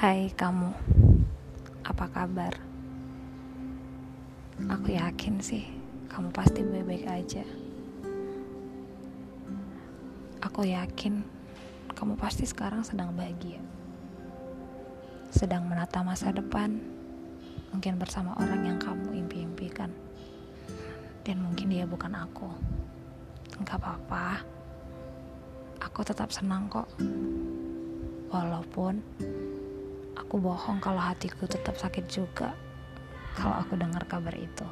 Hai kamu, apa kabar? Aku yakin sih kamu pasti baik-baik aja. Aku yakin kamu pasti sekarang sedang bahagia. Sedang menata masa depan, mungkin bersama orang yang kamu impi-impikan. Dan mungkin dia bukan aku. Enggak apa-apa. Aku tetap senang kok. Walaupun Aku bohong kalau hatiku tetap sakit juga kalau aku dengar kabar itu.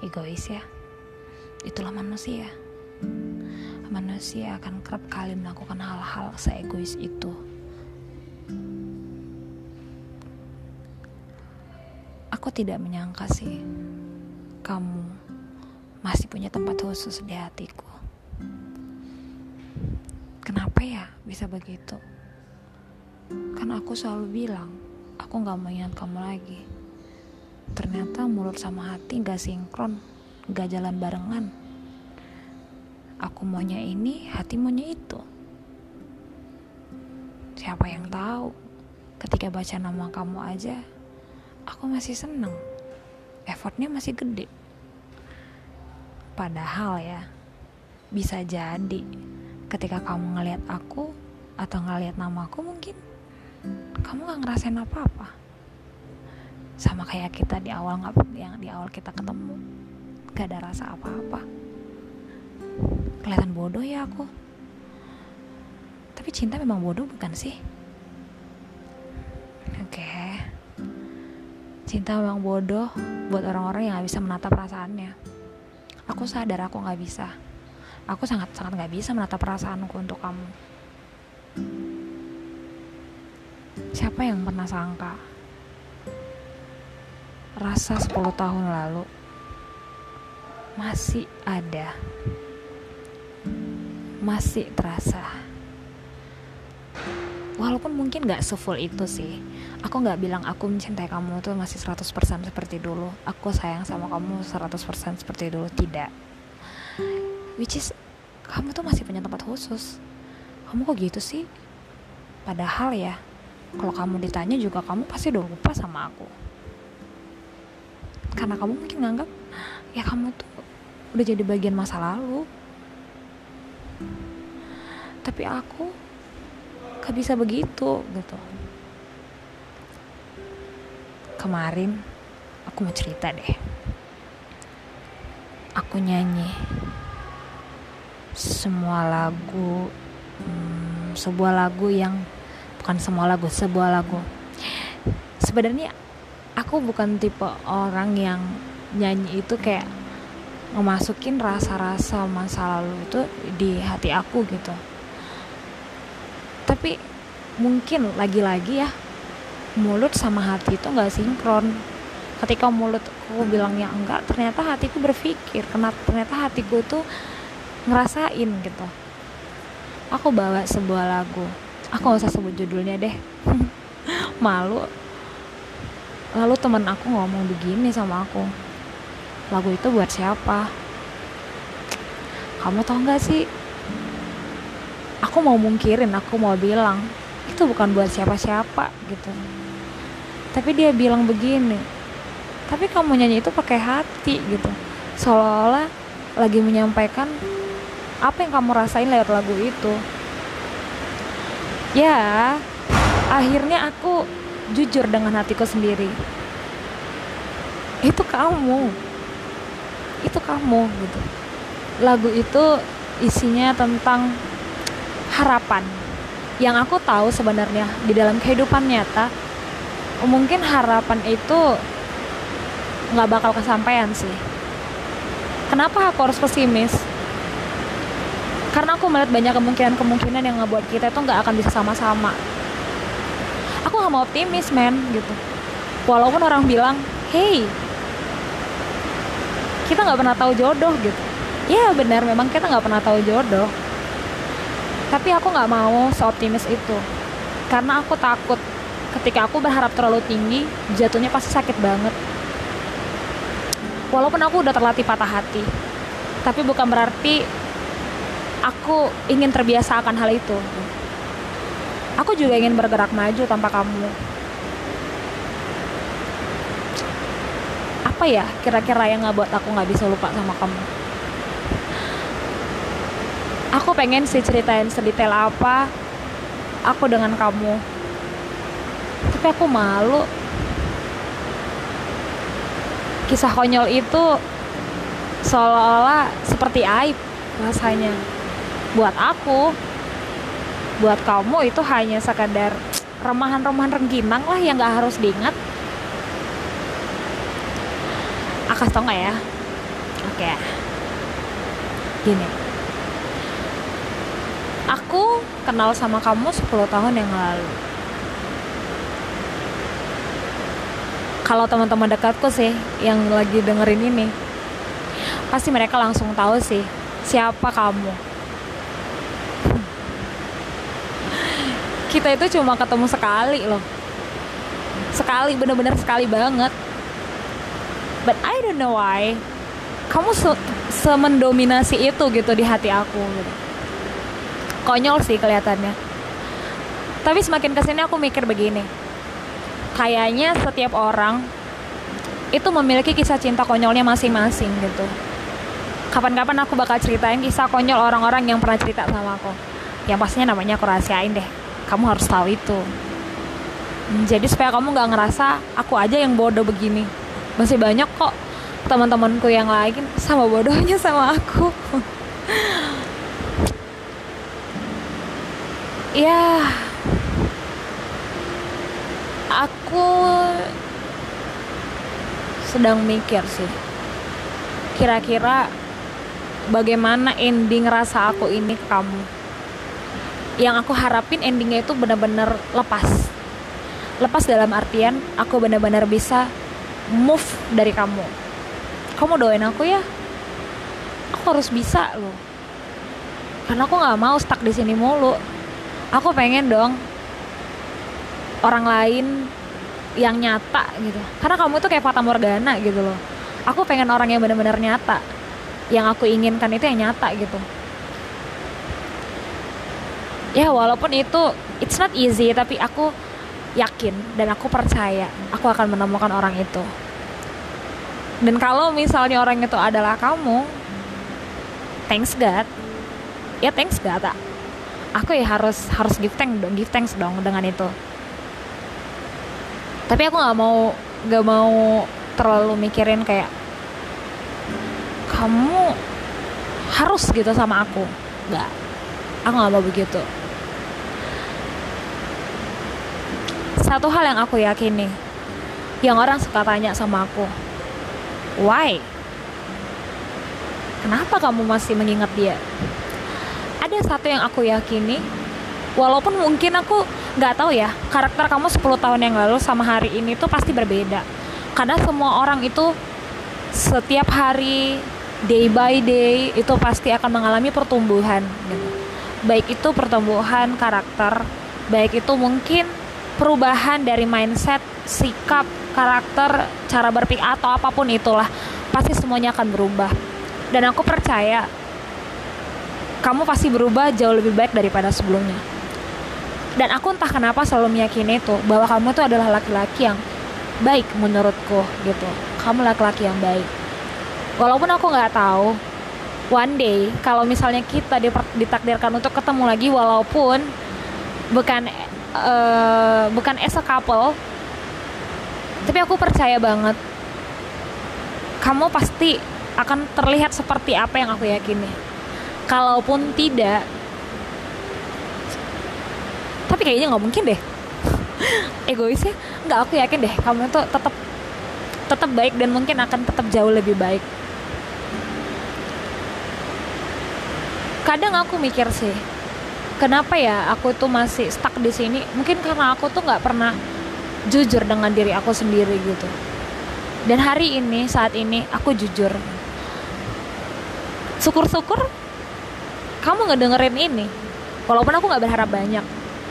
Egois ya. Itulah manusia. Manusia akan kerap kali melakukan hal-hal seegois itu. Aku tidak menyangka sih kamu masih punya tempat khusus di hatiku. Kenapa ya bisa begitu? Kan aku selalu bilang, aku gak mau ingat kamu lagi. Ternyata mulut sama hati gak sinkron, gak jalan barengan. Aku maunya ini, hati maunya itu. Siapa yang tahu? Ketika baca nama kamu aja, aku masih seneng. Effortnya masih gede. Padahal ya, bisa jadi ketika kamu ngeliat aku atau ngeliat namaku mungkin kamu gak ngerasain apa-apa? Sama kayak kita di awal nggak yang di awal kita ketemu gak ada rasa apa-apa. Kelihatan bodoh ya aku. Tapi cinta memang bodoh bukan sih? Oke. Okay. cinta memang bodoh buat orang-orang yang gak bisa menata perasaannya. Aku sadar aku gak bisa. Aku sangat sangat gak bisa menata perasaanku untuk kamu Siapa yang pernah sangka? Rasa 10 tahun lalu masih ada. Masih terasa. Walaupun mungkin gak sefull itu sih aku gak bilang aku mencintai kamu tuh masih 100% seperti dulu. Aku sayang sama kamu 100% seperti dulu. Tidak. Which is kamu tuh masih punya tempat khusus. Kamu kok gitu sih? Padahal ya kalau kamu ditanya juga kamu pasti udah lupa sama aku. Karena kamu mungkin nganggap ya kamu tuh udah jadi bagian masa lalu. Tapi aku gak bisa begitu gitu. Kemarin aku mau cerita deh. Aku nyanyi semua lagu hmm, sebuah lagu yang bukan semua lagu sebuah lagu. Sebenarnya aku bukan tipe orang yang nyanyi itu kayak ngemasukin rasa-rasa masa lalu itu di hati aku gitu. Tapi mungkin lagi-lagi ya mulut sama hati itu nggak sinkron. Ketika mulut aku bilangnya enggak ternyata hatiku berpikir kenapa ternyata hatiku tuh ngerasain gitu. Aku bawa sebuah lagu aku gak usah sebut judulnya deh. Malu. Lalu teman aku ngomong begini sama aku. Lagu itu buat siapa? Kamu tau gak sih? Aku mau mungkirin aku mau bilang itu bukan buat siapa-siapa gitu. Tapi dia bilang begini tapi kamu nyanyi itu pakai hati gitu. Seolah-olah lagi menyampaikan apa yang kamu rasain lewat lagu itu ya akhirnya aku jujur dengan hatiku sendiri. Itu kamu. Itu kamu gitu. Lagu itu isinya tentang harapan. Yang aku tahu sebenarnya di dalam kehidupan nyata mungkin harapan itu nggak bakal kesampaian sih. Kenapa aku harus pesimis karena aku melihat banyak kemungkinan-kemungkinan yang ngebuat kita itu nggak akan bisa sama-sama. Aku nggak mau optimis men gitu. Walaupun orang bilang hey kita nggak pernah tahu jodoh gitu. Ya benar memang kita nggak pernah tahu jodoh. Tapi aku nggak mau seoptimis itu. Karena aku takut ketika aku berharap terlalu tinggi jatuhnya pasti sakit banget. Walaupun aku udah terlatih patah hati tapi bukan berarti aku ingin terbiasa akan hal itu. Aku juga ingin bergerak maju tanpa kamu. Apa ya kira-kira yang nggak buat aku nggak bisa lupa sama kamu? Aku pengen sih ceritain sedetail apa aku dengan kamu. Tapi aku malu. Kisah konyol itu seolah-olah seperti aib rasanya buat aku buat kamu itu hanya sekadar remahan-remahan rengginang lah yang gak harus diingat. Akas tau gak ya? Oke. Gini. Aku kenal sama kamu 10 tahun yang lalu. Kalau teman-teman dekatku sih yang lagi dengerin ini pasti mereka langsung tahu sih siapa kamu kita itu cuma ketemu sekali loh sekali bener-bener sekali banget but I don't know why kamu se semendominasi itu gitu di hati aku gitu. konyol sih kelihatannya tapi semakin ke sini aku mikir begini kayaknya setiap orang itu memiliki kisah cinta konyolnya masing-masing gitu. Kapan-kapan aku bakal ceritain kisah konyol orang-orang yang pernah cerita sama aku. Yang pastinya namanya aku rahasiain deh. Kamu harus tahu itu. Jadi supaya kamu nggak ngerasa aku aja yang bodoh begini. Masih banyak kok teman-temanku yang lain sama bodohnya sama aku. ya, aku sedang mikir sih kira-kira bagaimana ending rasa aku ini ke kamu yang aku harapin endingnya itu benar-benar lepas. Lepas dalam artian aku benar-benar bisa move dari kamu. Kamu doain aku ya. Aku harus bisa loh. Karena aku nggak mau stuck di sini mulu. Aku pengen dong orang lain yang nyata gitu. Karena kamu tuh kayak fata morgana gitu loh. Aku pengen orang yang benar-benar nyata. Yang aku inginkan itu yang nyata gitu ya walaupun itu it's not easy tapi aku yakin dan aku percaya aku akan menemukan orang itu. Dan kalau misalnya orang itu adalah kamu thanks God. Ya thanks God aku ya harus harus give thanks dong give thanks dong dengan itu. Tapi aku nggak mau nggak mau terlalu mikirin kayak kamu harus gitu sama aku. Nggak. Aku nggak mau begitu satu hal yang aku yakini yang orang suka tanya sama aku why? Kenapa kamu masih mengingat dia? Ada satu yang aku yakini walaupun mungkin aku nggak tahu ya karakter kamu 10 tahun yang lalu sama hari ini tuh pasti berbeda. Karena semua orang itu setiap hari day by day itu pasti akan mengalami pertumbuhan gitu. baik itu pertumbuhan karakter baik itu mungkin perubahan dari mindset sikap karakter cara berpikir atau apa pun itulah pasti semuanya akan berubah. Dan aku percaya kamu pasti berubah jauh lebih baik daripada sebelumnya. Dan aku entah kenapa selalu meyakini itu bahwa kamu itu adalah laki-laki yang baik menurutku gitu. Kamu laki-laki yang baik. Walaupun aku nggak tahu one day kalau misalnya kita ditakdirkan untuk ketemu lagi walaupun bukan uh, bukan as a couple tapi aku percaya banget kamu pasti akan terlihat seperti apa yang aku yakini. Kalaupun tidak tapi kayaknya nggak mungkin deh. Egoisnya nggak aku yakin deh kamu tuh tetap tetap baik dan mungkin akan tetap jauh lebih baik. Kadang aku mikir sih kenapa ya aku tuh masih stuck di sini? Mungkin karena aku tuh nggak pernah jujur dengan diri aku sendiri gitu. Dan hari ini saat ini aku jujur. Syukur-syukur kamu ngedengerin ini. Walaupun aku nggak berharap banyak.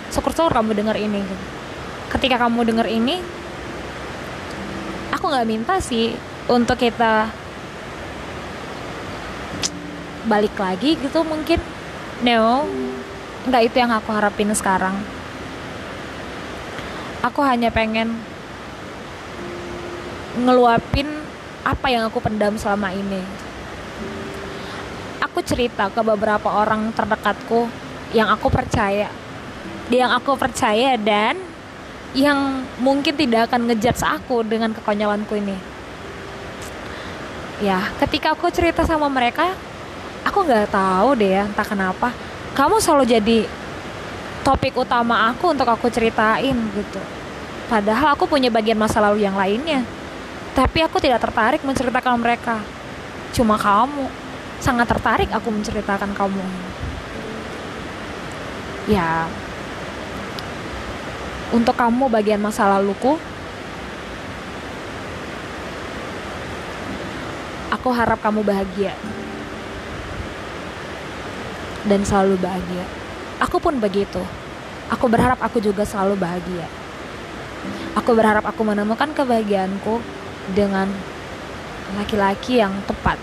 Syukur-syukur kamu denger ini ketika kamu denger ini aku nggak minta sih untuk kita balik lagi gitu mungkin. No nggak itu yang aku harapin sekarang. Aku hanya pengen ngeluapin apa yang aku pendam selama ini. Aku cerita ke beberapa orang terdekatku yang aku percaya. Yang aku percaya dan yang mungkin tidak akan ngejudge aku dengan kekonyolanku ini. Ya ketika aku cerita sama mereka aku nggak tahu deh ya entah kenapa kamu selalu jadi topik utama aku untuk aku ceritain gitu. Padahal aku punya bagian masa lalu yang lainnya. Tapi aku tidak tertarik menceritakan mereka. Cuma kamu. Sangat tertarik aku menceritakan kamu. Ya. Untuk kamu bagian masa laluku aku harap kamu bahagia dan selalu bahagia. Aku pun begitu. Aku berharap aku juga selalu bahagia. Aku berharap aku menemukan kebahagiaanku dengan laki-laki yang tepat.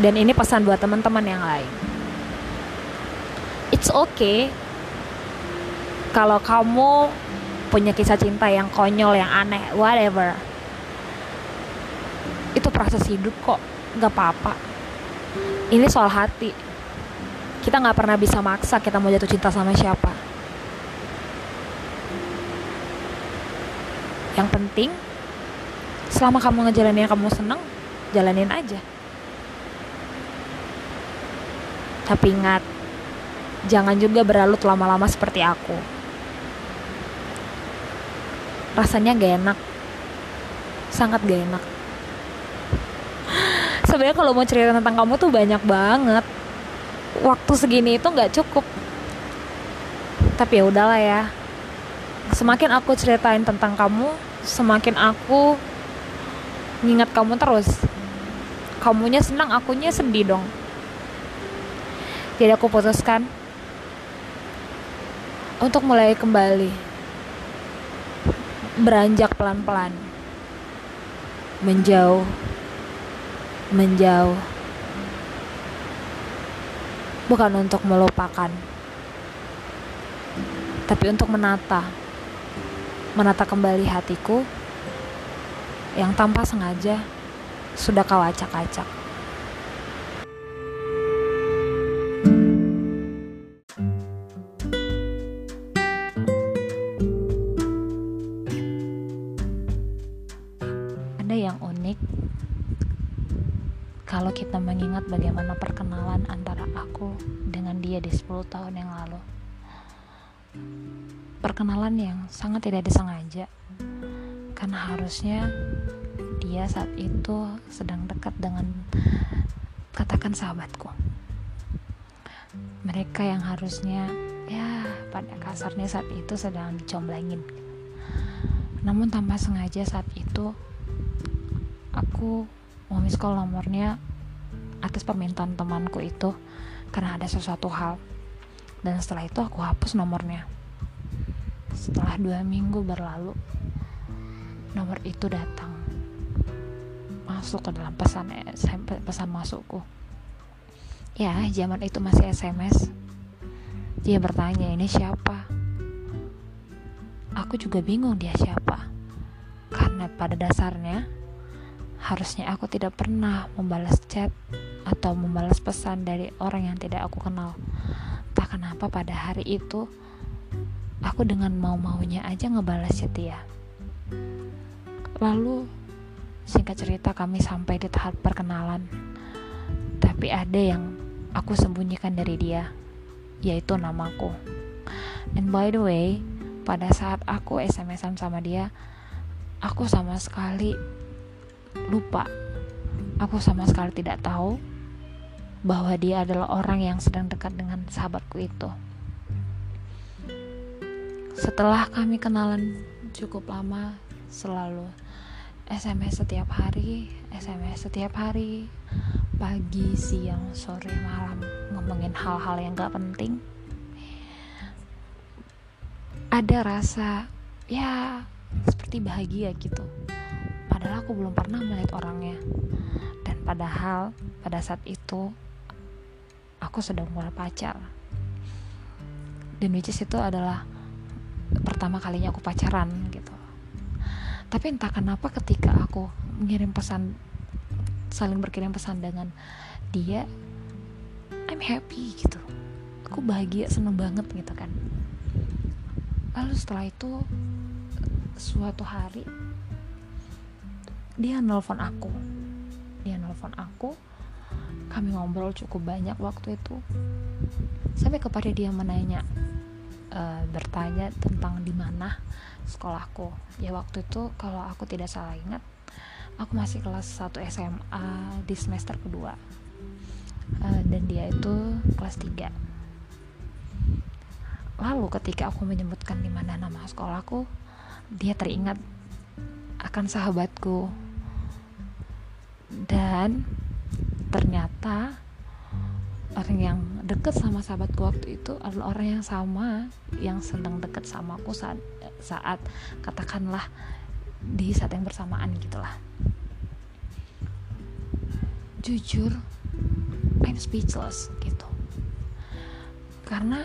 Dan ini pesan buat teman-teman yang lain. It's okay kalau kamu punya kisah cinta yang konyol, yang aneh, whatever. Itu proses hidup kok, gak apa-apa. Ini soal hati. Kita gak pernah bisa maksa kita mau jatuh cinta sama siapa. Yang penting, selama kamu ngejalanin kamu seneng, jalanin aja. Tapi ingat, jangan juga berlalu lama-lama seperti aku. Rasanya gak enak, sangat gak enak. Sebenarnya kalau mau cerita tentang kamu tuh banyak banget. Waktu segini itu nggak cukup. Tapi ya udahlah ya. Semakin aku ceritain tentang kamu, semakin aku ngingat kamu terus. Kamunya senang, akunya sedih dong. Jadi aku putuskan untuk mulai kembali beranjak pelan-pelan menjauh menjauh. Bukan untuk melupakan tapi untuk menata menata kembali hatiku yang tanpa sengaja sudah kau acak-acak Perkenalan yang sangat tidak disengaja. Karena harusnya dia saat itu sedang dekat dengan katakan sahabatku. Mereka yang harusnya ya pada kasarnya saat itu sedang dicomblangin. Namun tanpa sengaja saat itu aku mau nomornya atas permintaan temanku itu karena ada sesuatu hal dan setelah itu aku hapus nomornya setelah dua minggu berlalu nomor itu datang. Masuk ke dalam pesan pesan masukku. Ya zaman itu masih SMS dia bertanya ini siapa? Aku juga bingung dia siapa. Karena pada dasarnya harusnya aku tidak pernah membalas chat atau membalas pesan dari orang yang tidak aku kenal. Tak kenapa pada hari itu aku dengan mau-maunya aja ngebalas dia. Lalu singkat cerita kami sampai di tahap perkenalan. Tapi ada yang aku sembunyikan dari dia, yaitu namaku. And by the way, pada saat aku SMS-an sama dia, aku sama sekali lupa. Aku sama sekali tidak tahu bahwa dia adalah orang yang sedang dekat dengan sahabatku itu. Setelah kami kenalan cukup lama, selalu SMS setiap hari, SMS setiap hari, pagi, siang, sore, malam, ngomongin hal-hal yang gak penting. Ada rasa, ya, seperti bahagia gitu. Padahal aku belum pernah melihat orangnya. Dan padahal pada saat itu aku sedang mulai pacar dan which is itu adalah pertama kalinya aku pacaran gitu. Tapi entah kenapa ketika aku mengirim pesan saling berkirim pesan dengan dia I'm happy gitu. Aku bahagia seneng banget gitu kan. Lalu setelah itu suatu hari dia nelfon aku. Dia nelfon aku kami ngobrol cukup banyak waktu itu. Sampai kepada dia menanya uh, bertanya tentang di mana sekolahku. Ya waktu itu kalau aku tidak salah ingat aku masih kelas 1 SMA di semester kedua. Uh, dan dia itu kelas 3 lalu ketika aku menyebutkan di mana nama sekolahku dia teringat akan sahabatku. Dan ternyata orang yang deket sama sahabatku waktu itu adalah orang yang sama yang sedang deket sama aku saat saat katakanlah di saat yang bersamaan gitulah. Jujur I'm speechless gitu. Karena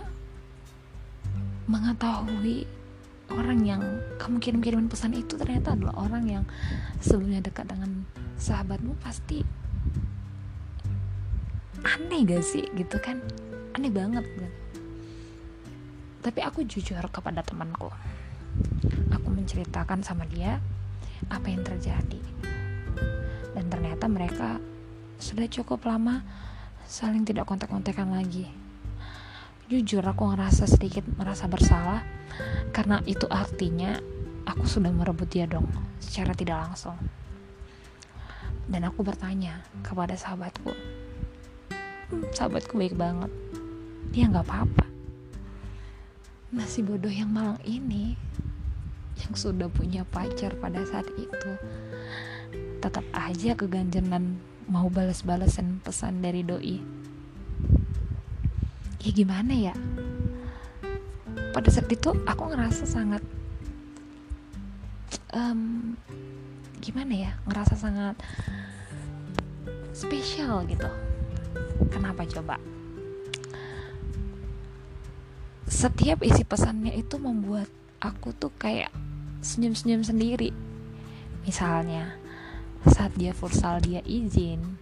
mengetahui orang yang kamu kirim-kirimin pesan itu ternyata adalah orang yang sebelumnya dekat dengan sahabatmu pasti aneh gak sih gitu kan? Aneh banget kan tapi aku jujur kepada temanku. Aku menceritakan sama dia apa yang terjadi. Dan ternyata mereka sudah cukup lama saling tidak kontak-kontakan lagi. Jujur aku ngerasa sedikit merasa bersalah. Karena itu artinya aku sudah merebut dia dong secara tidak langsung. Dan aku bertanya kepada sahabatku sahabatku baik banget. Dia nggak apa-apa. Nasi bodoh yang malang ini yang sudah punya pacar pada saat itu tetap aja keganjenan mau balas-balasan pesan dari doi. Ya gimana ya? Pada saat itu aku ngerasa sangat um, gimana ya? Ngerasa sangat spesial gitu kenapa coba? Setiap isi pesannya itu membuat aku tuh kayak senyum-senyum sendiri. Misalnya saat dia futsal dia izin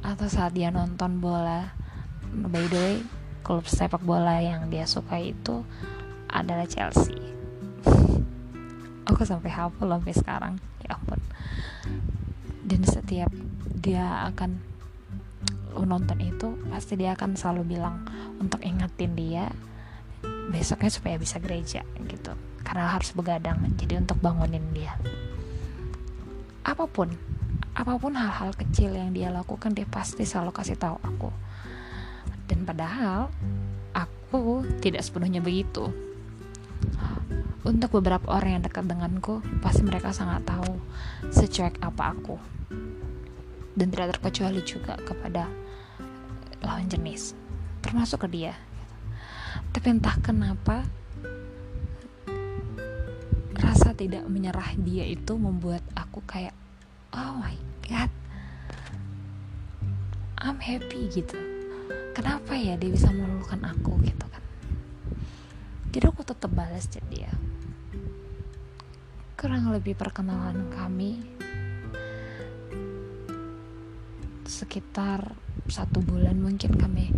atau saat dia nonton bola by the way klub sepak bola yang dia suka itu adalah Chelsea. Aku sampai hafal sampai sekarang ya ampun. Dan setiap dia akan nonton itu pasti dia akan selalu bilang untuk ingetin dia besoknya supaya bisa gereja gitu karena harus begadang jadi untuk bangunin dia apa pun apa pun hal-hal kecil yang dia lakukan dia pasti selalu kasih tahu aku dan padahal aku tidak sepenuhnya begitu. Untuk beberapa orang yang dekat denganku, pasti mereka sangat tahu secuek apa aku. Dan tidak terkecuali juga kepada lawan jenis, termasuk ke dia. Tapi entah kenapa rasa tidak menyerah dia itu membuat aku kayak oh my god I'm happy gitu. Kenapa ya dia bisa meluluhkan aku gitu kan? Jadi aku tetap balas chat dia. Kurang lebih perkenalan kami sekitar satu bulan mungkin kami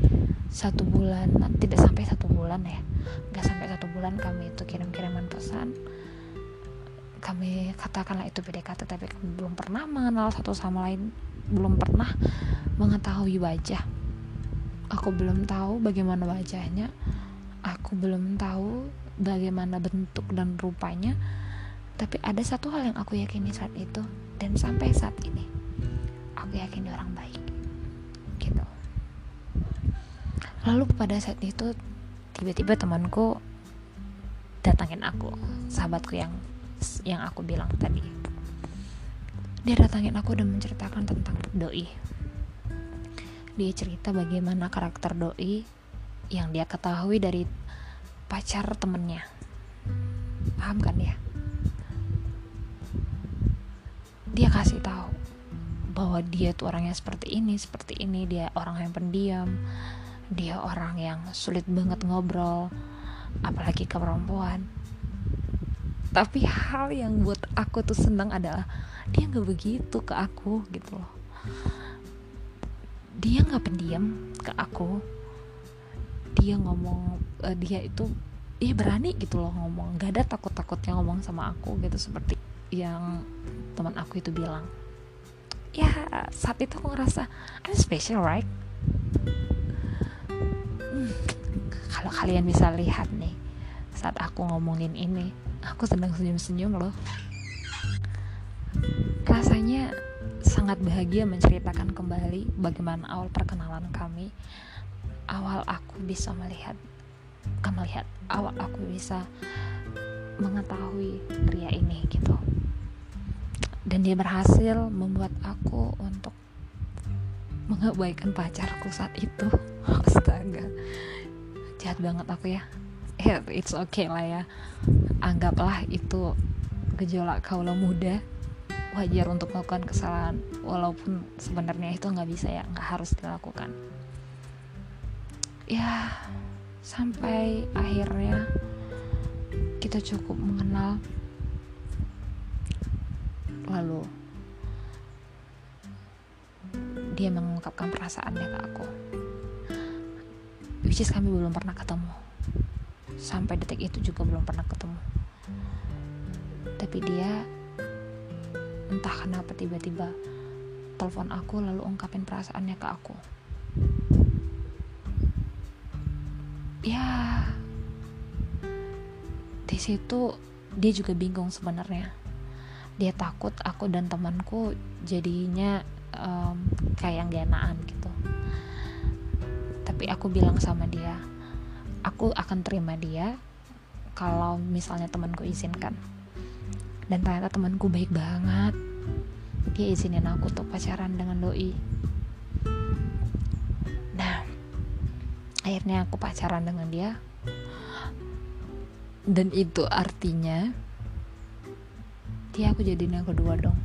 satu bulan tidak sampai satu bulan ya nggak sampai satu bulan kami itu kirim-kiriman pesan. Kami katakanlah itu PDKT tapi kami belum pernah mengenal satu sama lain belum pernah mengetahui wajah. Aku belum tahu bagaimana wajahnya aku belum tahu bagaimana bentuk dan rupanya tapi ada satu hal yang aku yakini saat itu dan sampai saat ini aku yakin dia orang baik. Gitu. Lalu pada saat itu tiba-tiba temanku datangin aku sahabatku yang yang aku bilang tadi. Dia datangin aku dan menceritakan tentang doi. Dia cerita bagaimana karakter doi yang dia ketahui dari pacar temennya. Paham kan ya dia kasih tahu bahwa dia tuh orangnya seperti ini seperti ini dia orang yang pendiam dia orang yang sulit banget ngobrol apalagi ke perempuan. Tapi hal yang buat aku tuh senang adalah dia nggak begitu ke aku gitu loh. Dia nggak pendiam ke aku. Dia ngomong uh, dia itu iya berani gitu loh ngomong. Gak ada takut-takutnya ngomong sama aku gitu seperti yang teman aku itu bilang ya saat itu aku ngerasa I'm special right? Hmm, kalau kalian bisa lihat nih saat aku ngomongin ini aku sedang senyum-senyum loh. Rasanya sangat bahagia menceritakan kembali bagaimana awal perkenalan kami. Awal aku bisa melihat akan melihat awal aku bisa mengetahui pria ini gitu dan dia berhasil membuat aku untuk mengabaikan pacarku saat itu. Astaga. Jahat banget aku ya. Yeah, it's okay lah ya. Anggaplah itu gejolak kaula muda. Wajar untuk melakukan kesalahan. Walaupun sebenarnya itu nggak bisa ya nggak harus dilakukan. Ya sampai akhirnya kita cukup mengenal lalu dia mengungkapkan perasaannya ke aku. Which is kami belum pernah ketemu. Sampai detik itu juga belum pernah ketemu. Tapi dia entah kenapa tiba-tiba telepon aku lalu ungkapin perasaannya ke aku. Ya di situ dia juga bingung sebenarnya dia takut aku dan temanku jadinya um, kayak yang genaan gitu. Tapi aku bilang sama dia aku akan terima dia kalau misalnya temanku izinkan. Dan ternyata temanku baik banget. Dia izinin aku untuk pacaran dengan doi. Akhirnya aku pacaran dengan dia. Dan itu artinya dia aku jadiin yang kedua dong.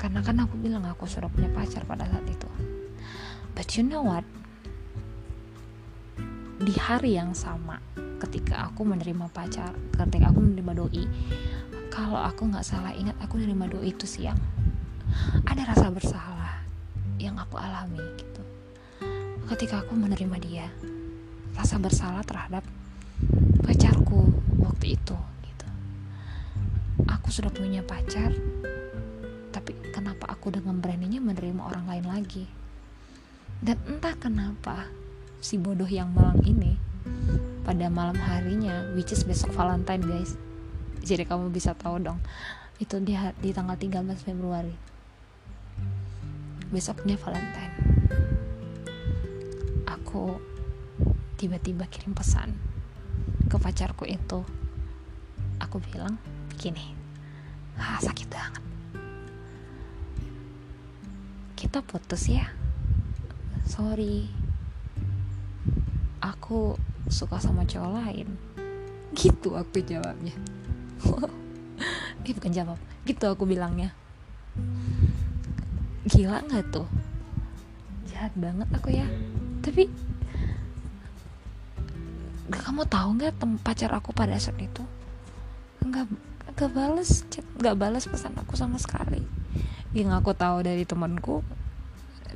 Karena kan aku bilang aku sudah punya pacar pada saat itu. But you know what? Di hari yang sama ketika aku menerima pacar ketika aku menerima doi kalau aku nggak salah ingat aku menerima doi itu siang. Ada rasa bersalah yang aku alami gitu. Ketika aku menerima dia rasa bersalah terhadap pacarku waktu itu aku sudah punya pacar tapi kenapa aku dengan beraninya menerima orang lain lagi? Dan entah kenapa si bodoh yang malang ini pada malam harinya which is besok Valentine guys. Jadi kamu bisa tahu dong itu di, di tanggal 13 Februari. Besoknya Valentine. Aku tiba-tiba kirim pesan ke pacarku itu. Aku bilang begini ah sakit banget. Kita putus ya. Sorry. Aku suka sama cowok lain. Gitu aku jawabnya. Eh bukan jawab. Gitu aku bilangnya. Gila nggak tuh? Jahat banget aku ya. Tapi kamu tahu nggak pacar aku pada saat itu? Nggak nggak balas chat nggak balas pesan aku sama sekali. Yang aku tahu dari temanku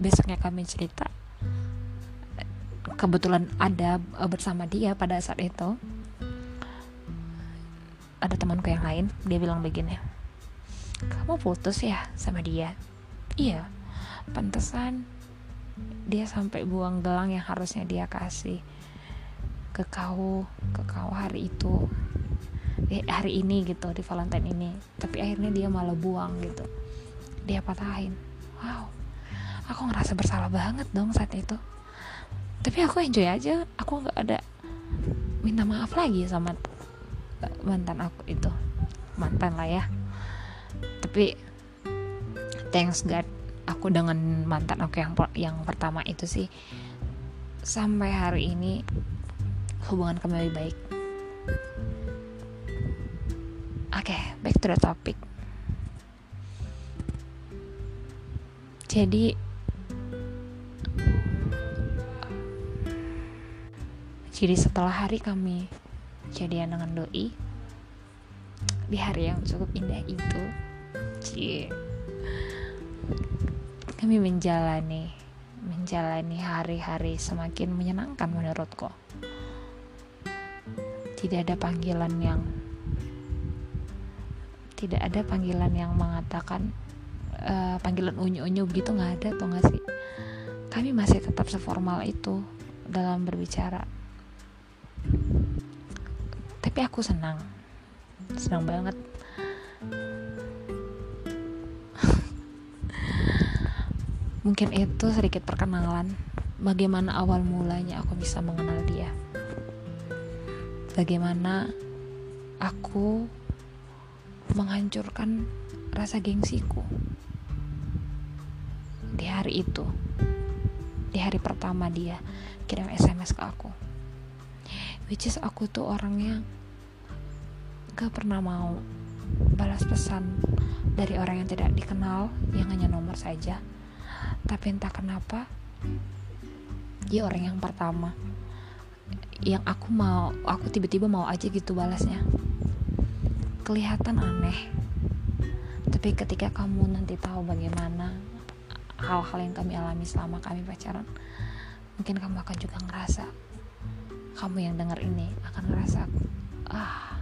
besoknya kami cerita kebetulan ada eh, bersama dia pada saat itu. Ada temanku yang lain dia bilang begini kamu putus ya sama dia? Iya pantesan dia sampai buang gelang yang harusnya dia kasih ke kau ke kau hari itu hari ini gitu di Valentine ini. Tapi akhirnya dia malah buang gitu. Dia patahin. Wow. Aku ngerasa bersalah banget dong saat itu. Tapi aku enjoy aja. Aku nggak ada minta maaf lagi sama mantan aku itu. Mantan lah ya. Tapi thanks God aku dengan mantan aku yang yang pertama itu sih sampai hari ini hubungan kami lebih baik. Oke, okay, back to the topic. Jadi jadi setelah hari kami jadian dengan doi di hari yang cukup indah itu cie kami menjalani menjalani hari-hari semakin menyenangkan menurutku tidak ada panggilan yang tidak ada panggilan yang mengatakan uh, panggilan unyu-unyu begitu nggak ada tuh nggak sih? Kami masih tetap seformal itu dalam berbicara. Tapi aku senang senang banget. Mungkin itu sedikit perkenalan bagaimana awal mulanya aku bisa mengenal dia? Bagaimana aku menghancurkan rasa gengsiku. Di hari itu di hari pertama dia kirim SMS ke aku. Which is aku tuh orangnya gak pernah mau balas pesan dari orang yang tidak dikenal yang hanya nomor saja. Tapi entah kenapa dia orang yang pertama. Yang aku mau aku tiba-tiba mau aja gitu balasnya kelihatan aneh. Tapi ketika kamu nanti tahu bagaimana hal-hal yang kami alami selama kami pacaran mungkin kamu akan juga ngerasa kamu yang dengar ini akan ngerasa ah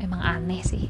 memang aneh sih